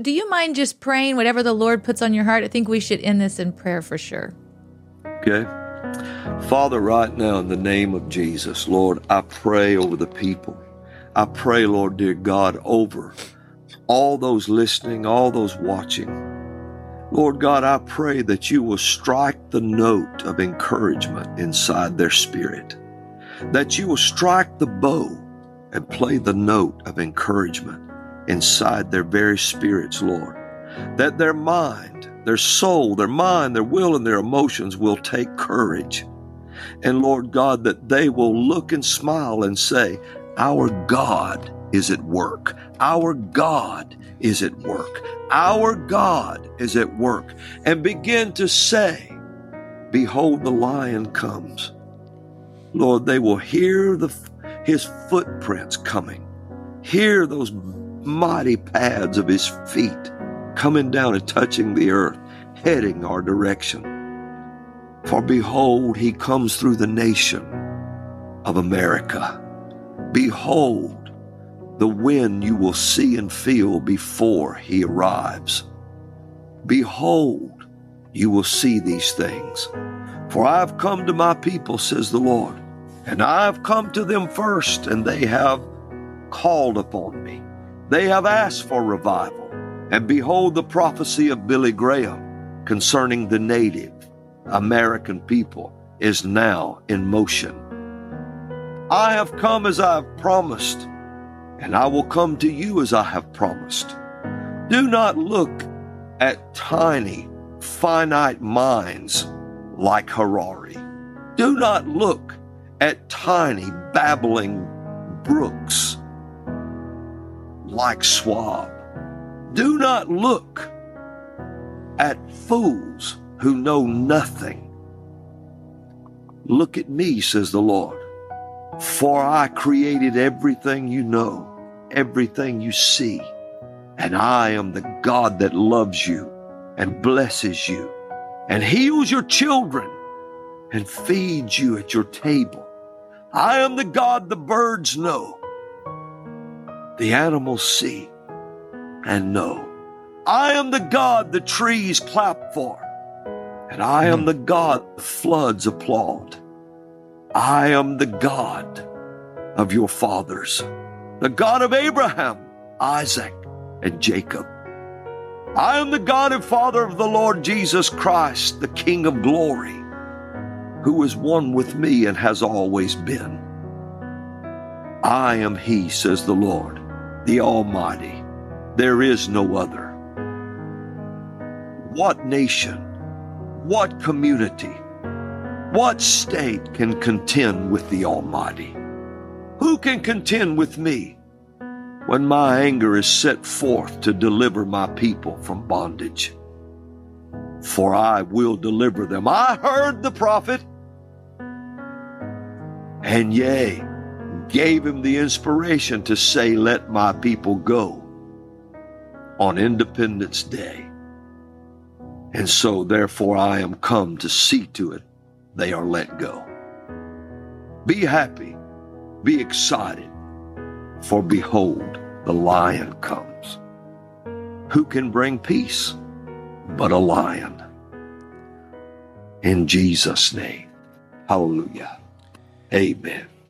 do you mind just praying whatever the Lord puts on your heart? I think we should end this in prayer for sure. Okay. Father, right now, in the name of Jesus, Lord, I pray over the people. I pray, Lord, dear God, over all those listening, all those watching. Lord God, I pray that you will strike the note of encouragement inside their spirit, that you will strike the bow and play the note of encouragement inside their very spirits, Lord, that their mind, their soul, their mind, their will, and their emotions will take courage. And Lord God, that they will look and smile and say, Our God is at work. Our God is at work. Our God is at work. And begin to say, Behold, the lion comes. Lord, they will hear the, his footprints coming, hear those mighty pads of his feet coming down and touching the earth, heading our direction. For behold, he comes through the nation of America. Behold, the wind you will see and feel before he arrives. Behold, you will see these things. For I have come to my people, says the Lord, and I have come to them first, and they have called upon me. They have asked for revival. And behold, the prophecy of Billy Graham concerning the native American people is now in motion. I have come as I have promised and I will come to you as I have promised. Do not look at tiny, finite minds like Harari. Do not look at tiny, babbling brooks like Schwab. Do not look at fools who know nothing. Look at me, says the Lord, for I created everything you know everything you see. And I am the God that loves you and blesses you and heals your children and feeds you at your table. I am the God the birds know, the animals see and know. I am the God the trees clap for, and I am hmm. the God the floods applaud. I am the God of your fathers the God of Abraham, Isaac, and Jacob. I am the God and Father of the Lord Jesus Christ, the King of glory, who is one with me and has always been. I am He, says the Lord, the Almighty. There is no other. What nation, what community, what state can contend with the Almighty? Who can contend with me when my anger is set forth to deliver my people from bondage? For I will deliver them. I heard the prophet, and yea, gave him the inspiration to say, Let my people go on Independence Day. And so, therefore, I am come to see to it they are let go. Be happy be excited, for behold, the lion comes. Who can bring peace but a lion? In Jesus' name. Hallelujah. Amen.